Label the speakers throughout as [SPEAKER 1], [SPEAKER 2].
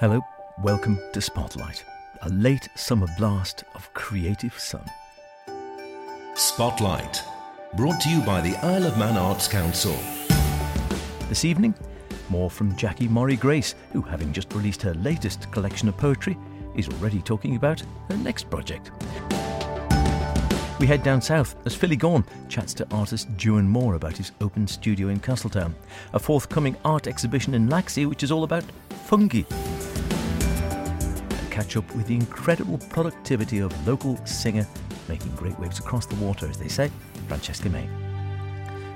[SPEAKER 1] Hello, welcome to Spotlight, a late summer blast of creative sun.
[SPEAKER 2] Spotlight, brought to you by the Isle of Man Arts Council.
[SPEAKER 1] This evening, more from Jackie Morrey-Grace, who, having just released her latest collection of poetry, is already talking about her next project. We head down south as Philly Gaughan chats to artist Juan Moore about his open studio in Castletown, a forthcoming art exhibition in Laxey which is all about fungi. Catch up with the incredible productivity of local singer making great waves across the water, as they say, Francesca May.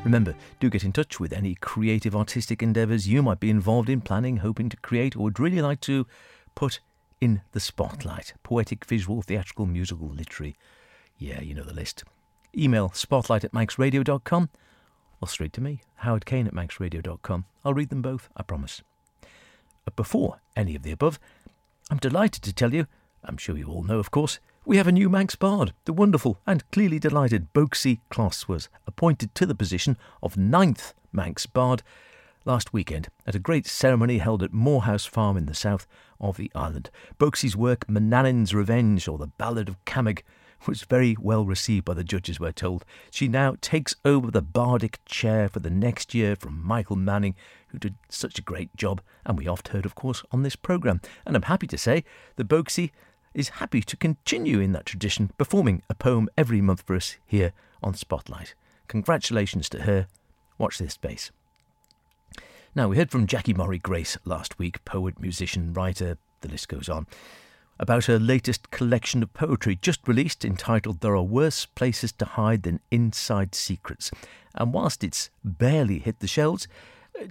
[SPEAKER 1] Remember, do get in touch with any creative artistic endeavours you might be involved in planning, hoping to create, or would really like to put in the spotlight poetic, visual, theatrical, musical, literary yeah, you know the list. Email spotlight at manxradio.com or straight to me, Howard Caine at manxradio.com. I'll read them both, I promise. But before any of the above, I'm delighted to tell you, I'm sure you all know, of course, we have a new Manx Bard. The wonderful and clearly delighted Boaksy Kloss was appointed to the position of ninth Manx Bard last weekend at a great ceremony held at Moorhouse Farm in the south of the island. Boaksy's work, Manannan's Revenge, or the Ballad of Cameg, was very well received by the judges, we're told. She now takes over the bardic chair for the next year from Michael Manning, who did such a great job, and we oft heard, of course, on this programme. And I'm happy to say the Boaksy is happy to continue in that tradition, performing a poem every month for us here on Spotlight. Congratulations to her. Watch this space. Now, we heard from Jackie Morrey-Grace last week, poet, musician, writer, the list goes on about her latest collection of poetry just released entitled There Are Worse Places to Hide Than Inside Secrets. And whilst it's barely hit the shelves,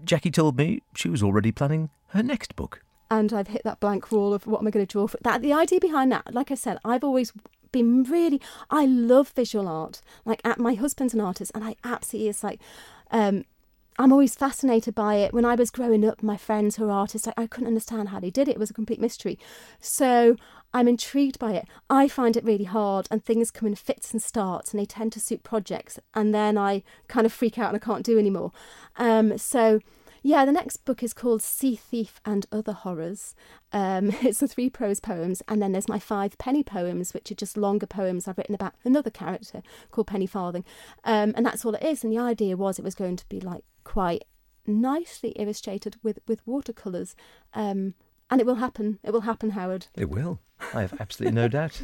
[SPEAKER 1] Jackie told me she was already planning her next book.
[SPEAKER 3] And I've hit that blank wall of what am I going to draw for that. The idea behind that, like I said, I've always been really, I love visual art. Like, my husband's an artist, and I absolutely, it's like, um, I'm always fascinated by it. When I was growing up, my friends who are artists, I, I, couldn't understand how they did it. It was a complete mystery. So I'm intrigued by it. I find it really hard, and things come in fits and starts, and they tend to suit projects. And then I kind of freak out and I can't do anymore. Um, so yeah, the next book is called Sea Thief and Other Horrors. Um, it's the three prose poems, and then there's my five penny poems, which are just longer poems I've written about another character called Penny Farthing. Um, and that's all it is. And the idea was it was going to be like quite nicely illustrated with, with watercolours. Um, and it will happen. It will happen, Howard.
[SPEAKER 1] It will. I have absolutely no doubt.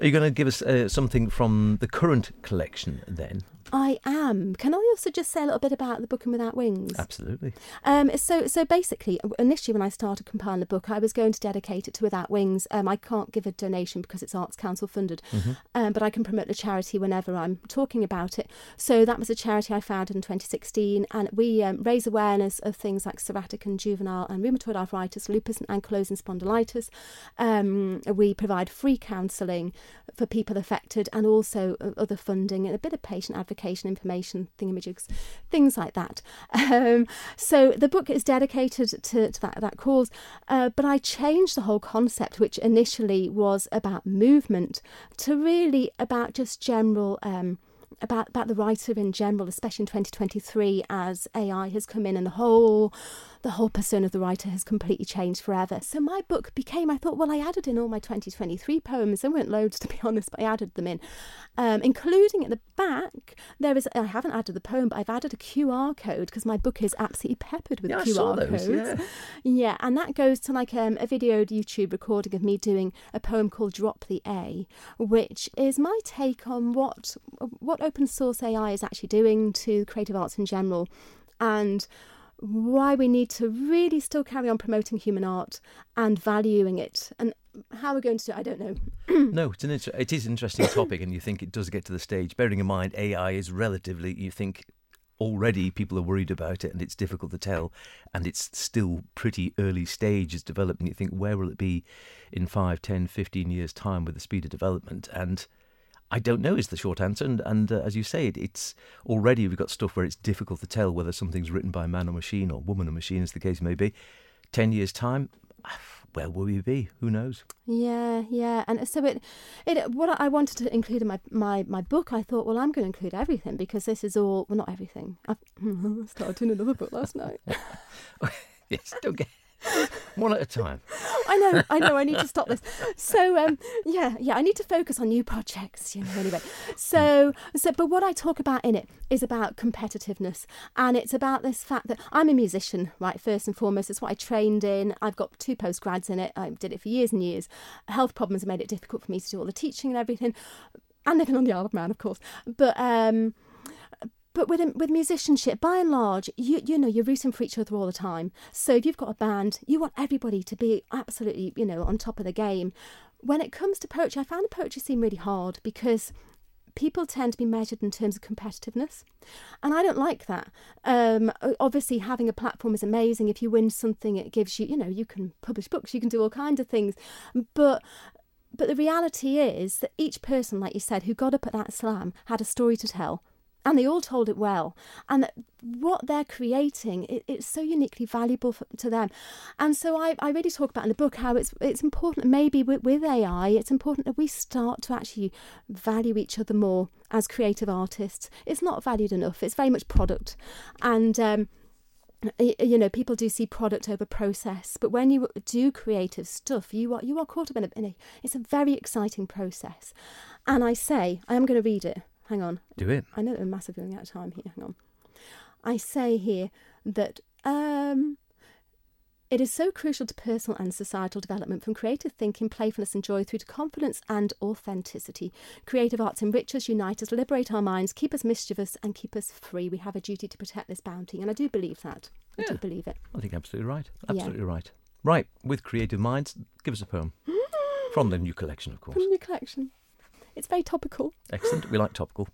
[SPEAKER 1] Are you going to give us uh, something from the current collection then?
[SPEAKER 3] I am. Can I also just say a little bit about the book and Without Wings?
[SPEAKER 1] Absolutely.
[SPEAKER 3] Um, so, so basically, initially when I started compiling the book, I was going to dedicate it to Without Wings. Um, I can't give a donation because it's Arts Council funded, mm-hmm. um, but I can promote the charity whenever I'm talking about it. So that was a charity I founded in 2016, and we um, raise awareness of things like psoriatic and juvenile and rheumatoid arthritis, lupus and ankylosing spondylitis. Um, we provide free counselling for people affected, and also uh, other funding and a bit of patient advocacy application information thingamajigs, things like that. Um, so the book is dedicated to, to that, that cause, uh, but I changed the whole concept, which initially was about movement, to really about just general. Um, about about the writer in general, especially in 2023, as AI has come in and the whole the whole persona of the writer has completely changed forever. So my book became, I thought, well, I added in all my 2023 poems. There weren't loads, to be honest, but I added them in, um, including at the back. There is, I haven't added the poem, but I've added a QR code because my book is absolutely peppered with
[SPEAKER 1] yeah,
[SPEAKER 3] QR
[SPEAKER 1] those,
[SPEAKER 3] codes.
[SPEAKER 1] Yeah.
[SPEAKER 3] yeah, and that goes to like um, a video YouTube recording of me doing a poem called "Drop the A," which is my take on what what open source AI is actually doing to creative arts in general, and why we need to really still carry on promoting human art and valuing it. And how we're going to do it, I don't know.
[SPEAKER 1] no, it's an inter- it is an interesting topic, and you think it does get to the stage. Bearing in mind, AI is relatively, you think already people are worried about it and it's difficult to tell and it's still pretty early stage as development you think where will it be in 5 10 15 years time with the speed of development and I don't know is the short answer. And, and uh, as you say, it, it's already we've got stuff where it's difficult to tell whether something's written by man or machine or woman or machine, as the case may be. Ten years time, where will we be? Who knows?
[SPEAKER 3] Yeah, yeah. And so it, it. What I wanted to include in my my my book, I thought, well, I'm going to include everything because this is all. Well, not everything. I started doing another book last night.
[SPEAKER 1] yes, don't get One at a time.
[SPEAKER 3] I know, I know. I need to stop this. So, um, yeah, yeah. I need to focus on new projects. You know. Anyway, so, so, but what I talk about in it is about competitiveness, and it's about this fact that I'm a musician, right? First and foremost, it's what I trained in. I've got two postgrads in it. I did it for years and years. Health problems have made it difficult for me to do all the teaching and everything, and living on the Isle of Man, of course. But um, but with with musicianship, by and large, you you know you're rooting for each other all the time. So if you've got a band, you want everybody to be absolutely you know on top of the game. When it comes to poetry, I found the poetry scene really hard because people tend to be measured in terms of competitiveness, and I don't like that. Um, obviously, having a platform is amazing. If you win something, it gives you you know you can publish books, you can do all kinds of things, but but the reality is that each person, like you said, who got up at that slam had a story to tell and they all told it well. And what they're creating it, it's so uniquely valuable for, to them. And so I, I really talk about in the book how it's it's important maybe with, with ai it's important that we start to actually value each other more as creative artists. It's not valued enough. It's very much product. And um, you know people do see product over process. But when you do creative stuff you are you are caught up in a, in a it's a very exciting process. And i say i am going to read it Hang on.
[SPEAKER 1] Do it.
[SPEAKER 3] I know that we're massively running out of time here. Hang on. I say here that um, it is so crucial to personal and societal development from creative thinking, playfulness, and joy through to confidence and authenticity. Creative arts enrich us, unite us, liberate our minds, keep us mischievous, and keep us free. We have a duty to protect this bounty, and I do believe that. I yeah, do believe it.
[SPEAKER 1] I think absolutely right. Absolutely yeah. right. Right, with creative minds, give us a poem. From the new collection, of course.
[SPEAKER 3] From the new collection. It's very topical.
[SPEAKER 1] Excellent. We like topical.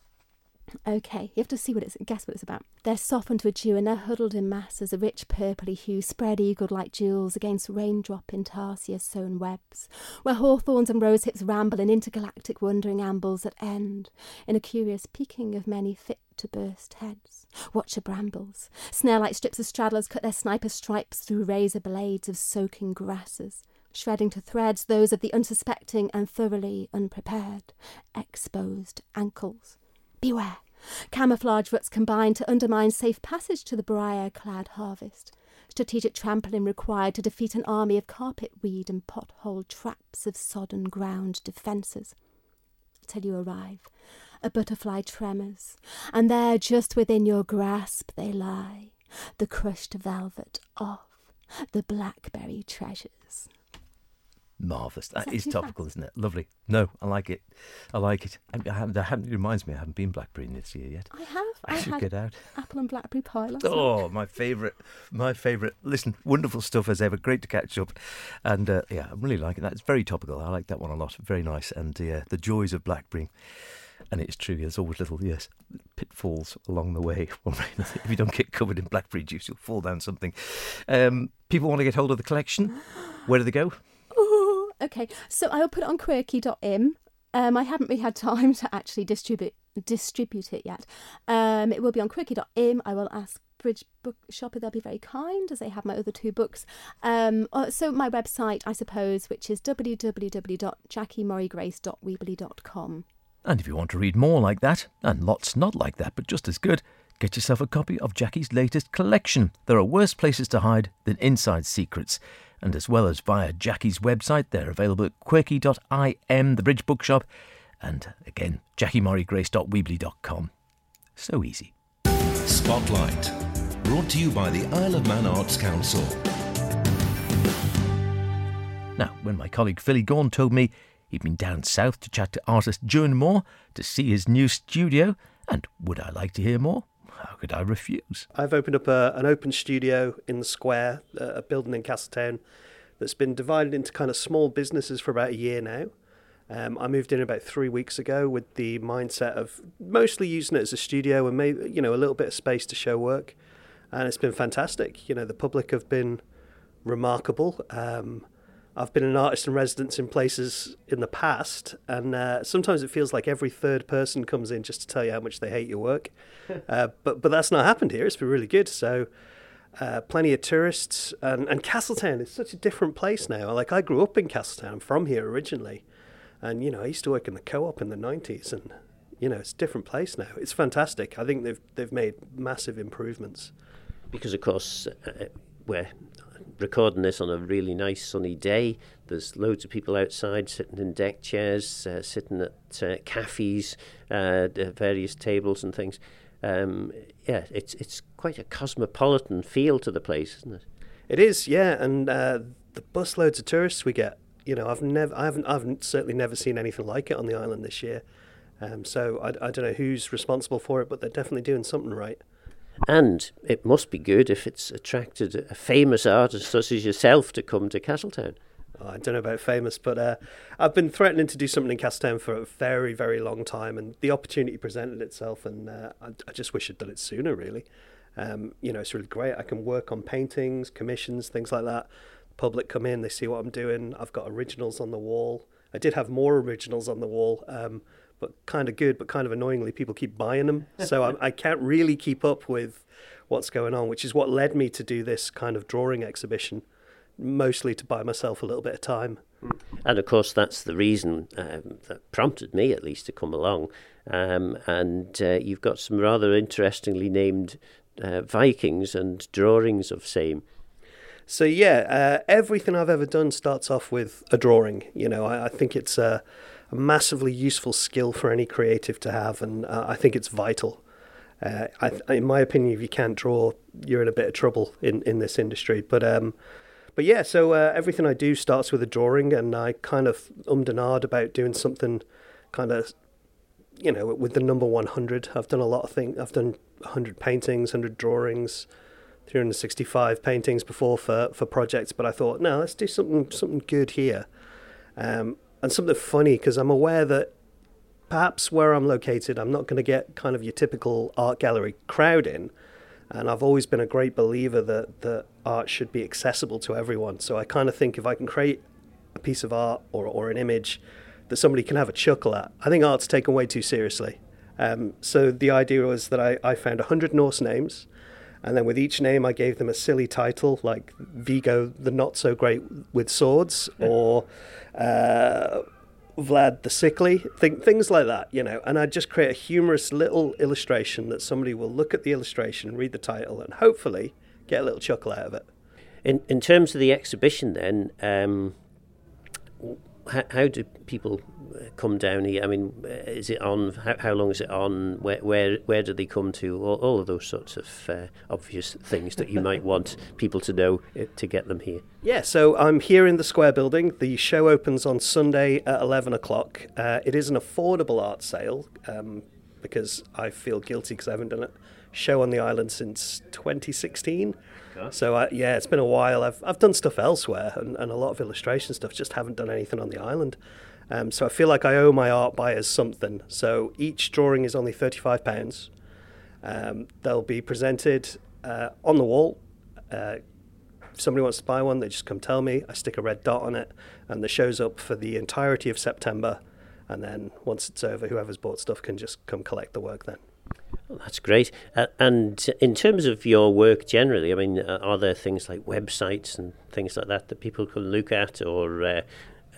[SPEAKER 3] Okay, you have to see what it's guess what it's about. They're softened to a dew and they're huddled in masses, a rich purply hue, spread eagled like jewels against raindrop in intarsia sown webs, where hawthorns and rosehips ramble in intergalactic wandering ambles that end in a curious peaking of many fit to burst heads. Watch the brambles. Snare like strips of straddlers cut their sniper stripes through razor blades of soaking grasses shredding to threads those of the unsuspecting and thoroughly unprepared. Exposed ankles. Beware! Camouflage roots combine to undermine safe passage to the briar clad harvest. Strategic trampling required to defeat an army of carpet weed and pothole traps of sodden ground defences. Till you arrive, a butterfly tremors, and there just within your grasp they lie, the crushed velvet of the blackberry treasures.
[SPEAKER 1] Marvellous. That is topical, isn't it? Lovely. No, I like it. I like it. I, I haven't, I haven't, it reminds me I haven't been Blackberry this year yet.
[SPEAKER 3] I have.
[SPEAKER 1] I, I should get out.
[SPEAKER 3] Apple and blackberry pie last
[SPEAKER 1] Oh, my favourite. My favourite. Listen, wonderful stuff as ever. Great to catch up. And uh, yeah, I'm really liking that. It's very topical. I like that one a lot. Very nice. And yeah, the joys of Blackberry. And it's true, there's always little, yes, pitfalls along the way. if you don't get covered in blackberry juice, you'll fall down something. Um, people want to get hold of the collection. Where do they go?
[SPEAKER 3] Okay, so I'll put it on quirky.im. Um, I haven't really had time to actually distribute distribute it yet. Um, it will be on quirky.im. I will ask Bridge Bookshop if they'll be very kind as they have my other two books. Um, uh, so my website, I suppose, which is www.jackiemorriegrace.weebly.com.
[SPEAKER 1] And if you want to read more like that, and lots not like that, but just as good, get yourself a copy of Jackie's latest collection. There are worse places to hide than inside secrets and as well as via Jackie's website. They're available at quirky.im, the Bridge Bookshop, and again, jackiemorriegrace.weebly.com. So easy.
[SPEAKER 2] Spotlight, brought to you by the Isle of Man Arts Council.
[SPEAKER 1] Now, when my colleague Philly Gawn told me he'd been down south to chat to artist Juan Moore to see his new studio, and would I like to hear more? How could I refuse?
[SPEAKER 4] I've opened up a, an open studio in the square, a building in Castletown, that's been divided into kind of small businesses for about a year now. Um, I moved in about three weeks ago with the mindset of mostly using it as a studio and maybe you know a little bit of space to show work, and it's been fantastic. You know the public have been remarkable. Um, I've been an artist in residence in places in the past, and uh, sometimes it feels like every third person comes in just to tell you how much they hate your work. uh, but but that's not happened here. It's been really good. So uh, plenty of tourists, and, and Castletown is such a different place now. Like I grew up in Castletown, I'm from here originally, and you know I used to work in the co-op in the '90s, and you know it's a different place now. It's fantastic. I think they've they've made massive improvements.
[SPEAKER 5] Because of course, uh, we're recording this on a really nice sunny day. There's loads of people outside sitting in deck chairs, uh, sitting at uh, cafes, uh, various tables and things. Um, yeah, it's it's quite a cosmopolitan feel to the place, isn't it?
[SPEAKER 4] It is, yeah, and uh, the busloads of tourists we get. You know, I've never, I haven't, I've certainly never seen anything like it on the island this year. Um, so I, I don't know who's responsible for it, but they're definitely doing something right.
[SPEAKER 5] And it must be good if it's attracted a famous artist such as yourself to come to Castletown.
[SPEAKER 4] Oh, I don't know about famous, but uh, I've been threatening to do something in Castletown for a very, very long time, and the opportunity presented itself, and uh, I, I, just wish I'd done it sooner, really. Um, you know, it's really great. I can work on paintings, commissions, things like that. Public come in, they see what I'm doing. I've got originals on the wall. I did have more originals on the wall. Um, but kind of good, but kind of annoyingly, people keep buying them. So I, I can't really keep up with what's going on, which is what led me to do this kind of drawing exhibition, mostly to buy myself a little bit of time.
[SPEAKER 5] And of course, that's the reason um, that prompted me, at least, to come along. Um, and uh, you've got some rather interestingly named uh, Vikings and drawings of same.
[SPEAKER 4] So yeah, uh, everything I've ever done starts off with a drawing. You know, I, I think it's a, a, massively useful skill for any creative to have, and uh, I think it's vital. Uh, I, in my opinion, if you can't draw, you're in a bit of trouble in, in this industry. But um, but yeah, so uh, everything I do starts with a drawing, and I kind of ummed and ahed about doing something kind of, you know, with the number 100. I've done a lot of things. I've done 100 paintings, 100 drawings, 365 paintings before for, for projects, but I thought, no, let's do something something good here, um, and something funny because I'm aware that perhaps where I'm located, I'm not going to get kind of your typical art gallery crowd in, and I've always been a great believer that that art should be accessible to everyone. So I kind of think if I can create a piece of art or or an image that somebody can have a chuckle at, I think art's taken way too seriously. Um, so the idea was that I, I found 100 Norse names and then with each name, I gave them a silly title like Vigo the Not So Great with Swords or uh, Vlad the Sickly, th- things like that, you know. And I just create a humorous little illustration that somebody will look at the illustration, read the title, and hopefully get a little chuckle out of it.
[SPEAKER 5] In, in terms of the exhibition, then, um, how, how do people come down here? I mean, is it on? How, how long is it on? Where where where do they come to? All, all of those sorts of uh, obvious things that you might want people to know uh, to get them here.
[SPEAKER 4] Yeah, so I'm here in the Square Building. The show opens on Sunday at eleven o'clock. Uh, it is an affordable art sale um, because I feel guilty because I haven't done a show on the island since 2016. So yeah, it's been a while. I've I've done stuff elsewhere and, and a lot of illustration stuff. Just haven't done anything on the island. Um, so I feel like I owe my art buyers something. So each drawing is only thirty five pounds. Um, they'll be presented uh, on the wall. Uh, if somebody wants to buy one, they just come tell me. I stick a red dot on it, and the show's up for the entirety of September. And then once it's over, whoever's bought stuff can just come collect the work then.
[SPEAKER 5] Well, that's great. Uh, and in terms of your work generally, I mean, uh, are there things like websites and things like that that people can look at, or uh,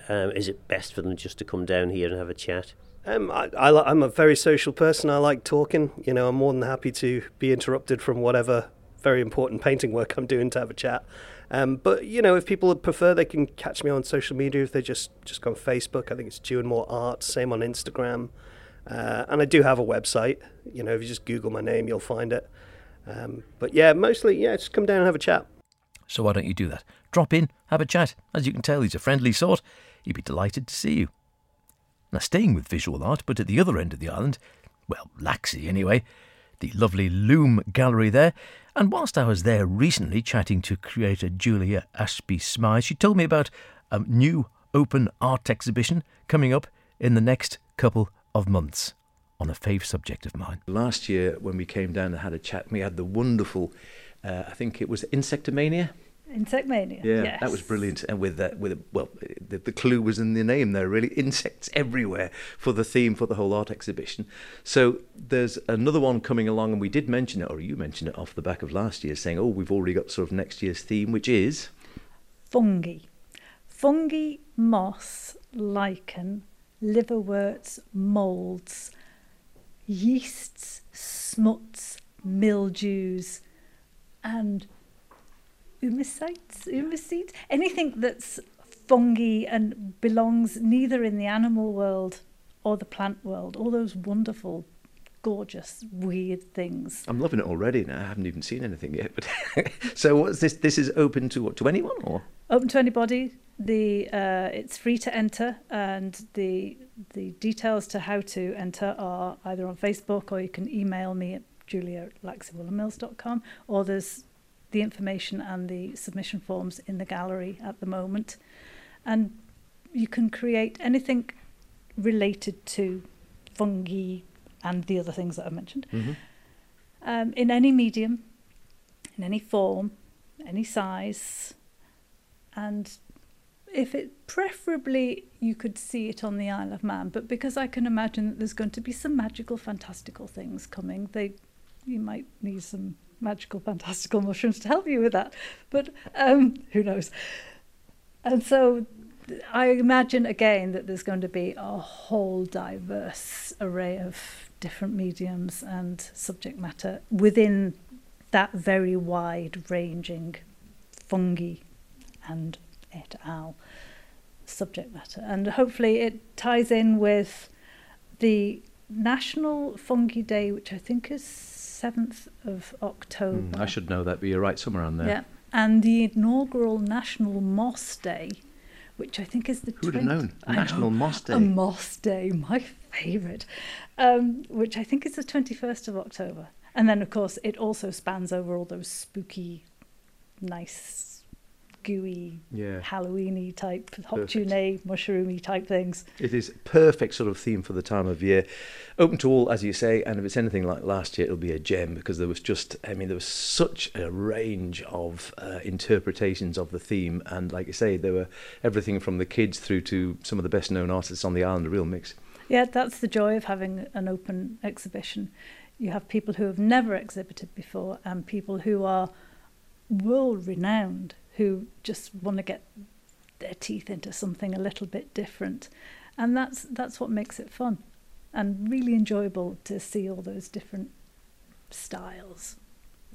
[SPEAKER 5] um, is it best for them just to come down here and have a chat?
[SPEAKER 4] Um, I, I, am a very social person. I like talking. You know, I'm more than happy to be interrupted from whatever very important painting work I'm doing to have a chat. Um, but you know, if people prefer, they can catch me on social media. If they just just go on Facebook, I think it's Juan Moore Art. Same on Instagram. Uh, and I do have a website. You know, if you just Google my name, you'll find it. Um, but yeah, mostly, yeah, just come down and have a chat.
[SPEAKER 1] So why don't you do that? Drop in, have a chat. As you can tell, he's a friendly sort. He'd be delighted to see you. Now, staying with visual art, but at the other end of the island, well, Laxey anyway, the lovely Loom Gallery there. And whilst I was there recently chatting to creator Julia Ashby Smythe, she told me about a new open art exhibition coming up in the next couple of months on a fave subject of mine.
[SPEAKER 6] Last year, when we came down and had a chat, we had the wonderful, uh, I think it was Insectomania.
[SPEAKER 7] Insectmania.
[SPEAKER 6] Yeah,
[SPEAKER 7] yes.
[SPEAKER 6] that was brilliant. And with that, with well, the, the clue was in the name there. Really, insects everywhere for the theme for the whole art exhibition. So there's another one coming along, and we did mention it, or you mentioned it off the back of last year, saying, "Oh, we've already got sort of next year's theme, which is
[SPEAKER 7] fungi, fungi, moss, lichen, liverworts, moulds, yeasts, smuts, mildews, and Humicytes, humicedes, anything that's fungi and belongs neither in the animal world or the plant world. All those wonderful, gorgeous, weird things.
[SPEAKER 6] I'm loving it already. Now I haven't even seen anything yet. But so what's this? This is open to what? To anyone or?
[SPEAKER 7] Open to anybody. The uh, it's free to enter, and the the details to how to enter are either on Facebook or you can email me at julia at or there's the information and the submission forms in the gallery at the moment. And you can create anything related to fungi and the other things that I mentioned
[SPEAKER 6] Mm-hmm.
[SPEAKER 7] um, in any medium, in any form, any size, and if it preferably you could see it on the Isle of Man, but because I can imagine that there's going to be some magical, fantastical things coming, they you might need some magical, fantastical mushrooms to help you with that. But um, who knows? And so I imagine again that there's going to be a whole diverse array of different mediums and subject matter within that very wide ranging fungi and et al. subject matter. And hopefully it ties in with the National Fungi Day, which I think is 7th of October.
[SPEAKER 6] Mm, I should know that, but you're right, somewhere on there.
[SPEAKER 7] Yeah. And the inaugural National Moss Day, which I think is the
[SPEAKER 6] Who'd have
[SPEAKER 7] 20
[SPEAKER 6] known?
[SPEAKER 7] I
[SPEAKER 6] National
[SPEAKER 7] know,
[SPEAKER 6] Moss Day.
[SPEAKER 7] A Moss Day, my favourite, um, which I think is the 21st of October. And then, of course, it also spans over all those spooky, nice, gooey,
[SPEAKER 6] Yeah.
[SPEAKER 7] Halloweeny type, hot
[SPEAKER 6] Perfect.
[SPEAKER 7] tune, mushroomy type things.
[SPEAKER 6] It is perfect sort of theme for the time of year. Open to all, as you say, and if it's anything like last year, it'll be a gem because there was just, I mean, there was such a range of uh, interpretations of the theme. And like you say, there were everything from the kids through to some of the best known artists on the island, a real mix.
[SPEAKER 7] Yeah, that's the joy of having an open exhibition. You have people who have never exhibited before and people who are world renowned who just want to get their teeth into something a little bit different. And that's that's what makes it fun and really enjoyable to see all those different styles.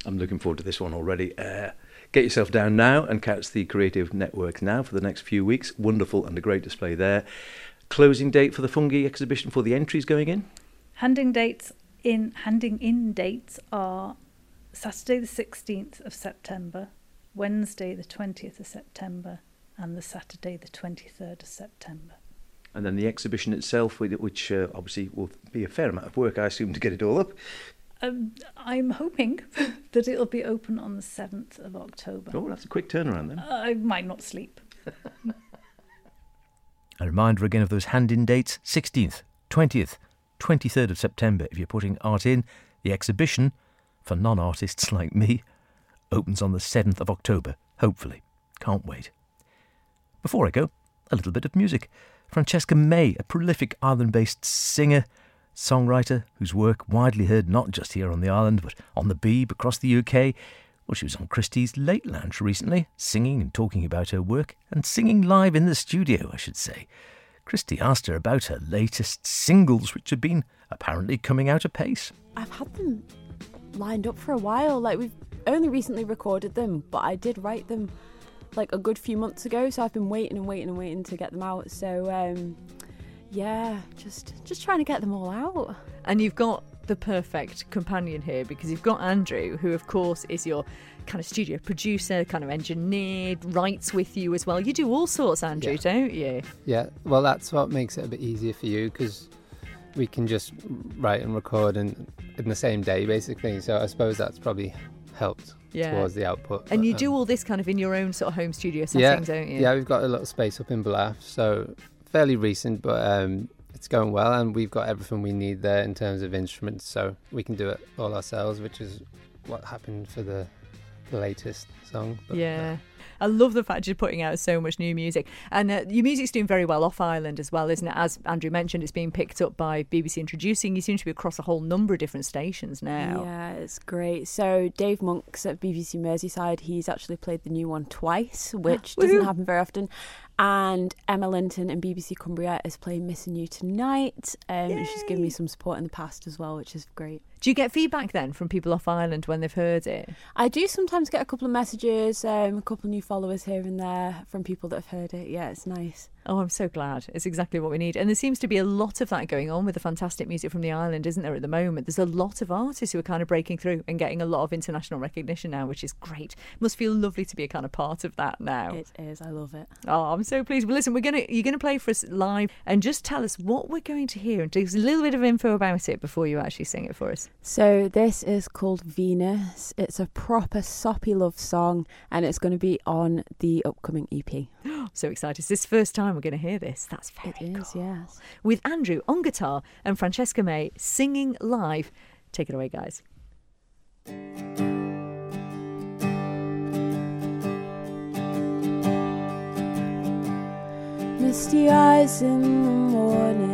[SPEAKER 6] I'm looking forward to this one already. Uh, get yourself down now and catch the Creative Network now for the next few weeks. Wonderful and a great display there. Closing date for the fungi exhibition for the entries going in?
[SPEAKER 7] Handing dates in handing in dates are Saturday the 16th of September, Wednesday the 20th of September, and the Saturday the 23rd of September.
[SPEAKER 6] And then the exhibition itself, which- which uh, obviously will be a fair amount of work, I assume, to get it all up.
[SPEAKER 7] Um, I'm hoping that it'll be open on the 7th of October.
[SPEAKER 6] Oh, that's a quick turnaround then.
[SPEAKER 7] I might not sleep.
[SPEAKER 1] A reminder again of those hand in dates 16th, 20th, 23rd of September. If you're putting art in, the exhibition, for non artists like me, opens on the 7th of October, hopefully. Can't wait. Before I go, a little bit of music. Francesca May, a prolific island based singer, songwriter whose work widely heard not just here on the island but on the Beeb across the UK. Well, she was on Christie's Late Lounge recently, singing and talking about her work, and singing live in the studio, I should say. Christie asked her about her latest singles, which have been apparently coming out apace.
[SPEAKER 8] I've had them lined up for a while. Like we've only recently recorded them, but I did write them like a good few months ago. So I've been waiting and waiting and waiting to get them out. So um, yeah, just just trying to get them all out.
[SPEAKER 9] And you've got the perfect companion here because you've got Andrew, who, of course, is your kind of studio producer, kind of engineered, writes with you as well. You do all sorts, Andrew,
[SPEAKER 10] Yeah.
[SPEAKER 9] don't you?
[SPEAKER 10] Yeah, well, that's what makes it a bit easier for you because we can just write and record in, in the same day, basically. So I suppose that's probably helped
[SPEAKER 9] Yeah.
[SPEAKER 10] towards the output.
[SPEAKER 9] And
[SPEAKER 10] but,
[SPEAKER 9] you
[SPEAKER 10] um,
[SPEAKER 9] do all this kind of in your own sort of home studio
[SPEAKER 10] yeah,
[SPEAKER 9] setting, don't you?
[SPEAKER 10] Yeah, we've got a little space up in Bluff, so fairly recent, but um, it's going well, and we've got everything we need there in terms of instruments, so we can do it all ourselves, which is what happened for the, the latest song. But, uh,
[SPEAKER 9] Yeah. I love the fact you're putting out so much new music. And uh, your music's doing very well off island as well, isn't it? As Andrew mentioned, it's being picked up by BBC Introducing. You seem to be across a whole number of different stations now.
[SPEAKER 8] Yeah, it's great. So Dave Monks at BBC Merseyside, he's actually played the new one twice, which doesn't happen very often. And Emma Linton in BBC Cumbria is playing Missing You Tonight. Um, and she's given me some support in the past as well, which is great.
[SPEAKER 9] Do you get feedback then from people off island when they've heard it?
[SPEAKER 8] I do sometimes get a couple of messages, um, a couple of new followers here and there from people that have heard it. Yeah, it's nice.
[SPEAKER 9] Oh, I'm so glad. It's exactly what we need. And there seems to be a lot of that going on with the fantastic music from the island, isn't there, at the moment? There's a lot of artists who are kind of breaking through and getting a lot of international recognition now, which is great. Must feel lovely to be a kind of part of that now.
[SPEAKER 8] It is. I love it.
[SPEAKER 9] Oh, I'm so pleased. Well, listen, we're gonna you're gonna play for us live and just tell us what we're going to hear and give us a little bit of info about it before you actually sing it for us.
[SPEAKER 8] So this is called Venus. It's a proper soppy love song, and it's going to be on the upcoming EP.
[SPEAKER 9] so excited. It's this first time we're going to hear this. That's very
[SPEAKER 8] It is,
[SPEAKER 9] cool.
[SPEAKER 8] yes.
[SPEAKER 9] With Andrew on guitar and Francesca May singing live. Take it away, guys.
[SPEAKER 8] Misty eyes in the morning,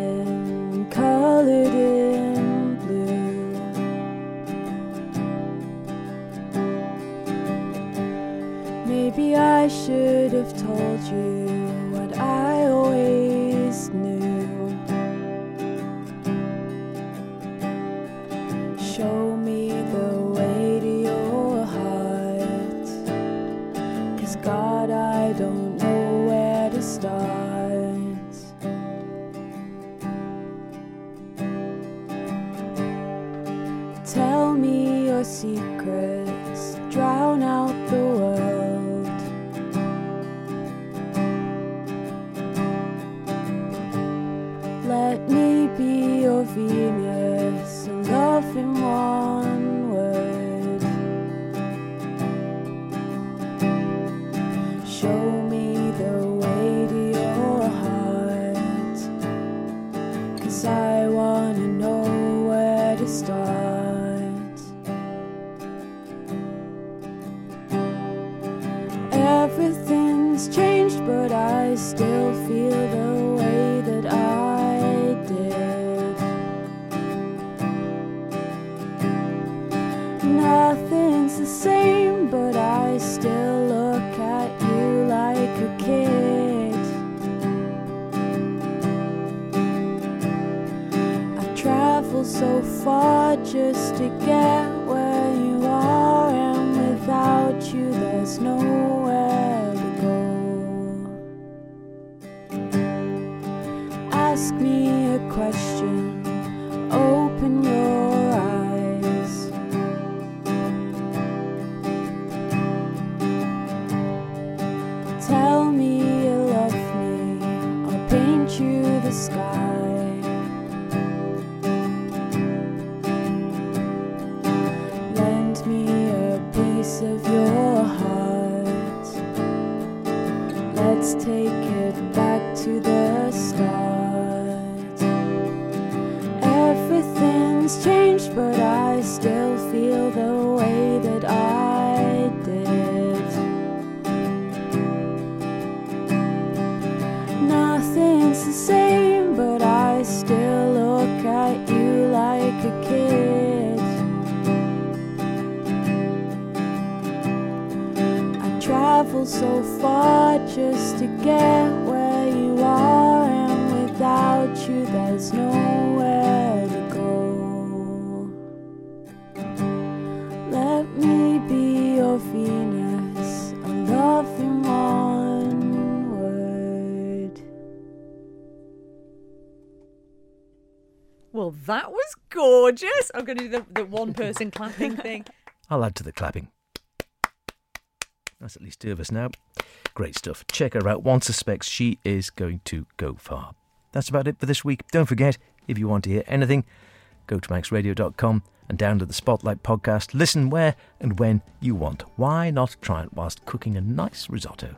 [SPEAKER 8] so far just to get where you are, and without you, there's nowhere take it back to the start. Everything's changed, but I still feel the way that I did. Nothing's the same, but I still look at you like a kid. I travel so far just get where you are, and without you, there's nowhere to go. Let me be your Venus, a love in one word.
[SPEAKER 9] Well, that was gorgeous. I'm going to do the, the one person clapping thing.
[SPEAKER 1] I'll add to the clapping. That's at least two of us now. Great stuff. Check her out. One suspects she is going to go far. That's about it for this week. Don't forget, if you want to hear anything, go to manxradio.com and download the Spotlight podcast. Listen where and when you want. Why not try it whilst cooking a nice risotto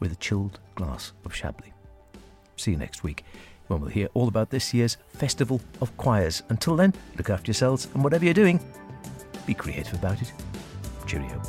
[SPEAKER 1] with a chilled glass of Chablis? See you next week when we'll hear all about this year's Festival of Choirs. Until then, look after yourselves and whatever you're doing, be creative about it. Cheerio.